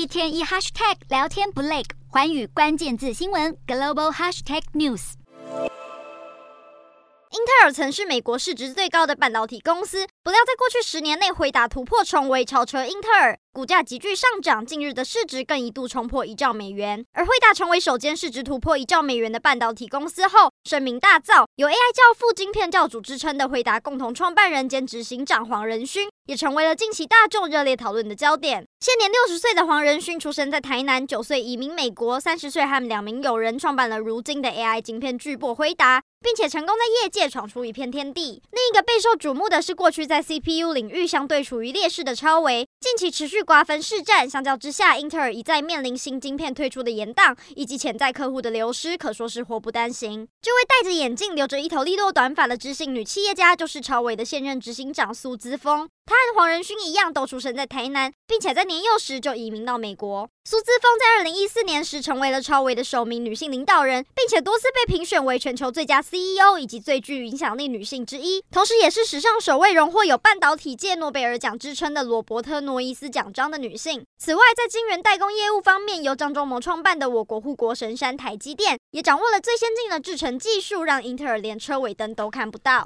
一天一 hashtag 聊天不累，环宇关键字新闻 global hashtag news。英特尔曾是美国市值最高的半导体公司，不料在过去十年内，回答突破重围，超车英特尔，股价急剧上涨，近日的市值更一度冲破一兆美元。而辉达成为首间市值突破一兆美元的半导体公司后，声名大噪，有 AI 教父、晶片教主之称的辉达共同创办人兼执行长黄仁勋，也成为了近期大众热烈讨论的焦点。现年六十岁的黄仁勋出生在台南，九岁移民美国，三十岁和两名友人创办了如今的 AI 晶片巨擘辉达。并且成功在业界闯出一片天地。另一个备受瞩目的是，过去在 CPU 领域相对处于劣势的超微，近期持续瓜分市占。相较之下，英特尔一再面临新晶片推出的延宕，以及潜在客户的流失，可说是祸不单行。这位戴着眼镜、留着一头利落短发的知性女企业家，就是超微的现任执行长苏姿丰。她和黄仁勋一样，都出生在台南，并且在年幼时就移民到美国。苏姿丰在二零一四年时成为了超微的首名女性领导人，并且多次被评选为全球最佳 CEO 以及最具影响力女性之一，同时也是史上首位荣获有半导体界诺贝尔奖之称的罗伯特诺伊斯奖章的女性。此外，在晶圆代工业务方面，由张忠谋创办的我国护国神山台积电也掌握了最先进的制程技术，让英特尔连车尾灯都看不到。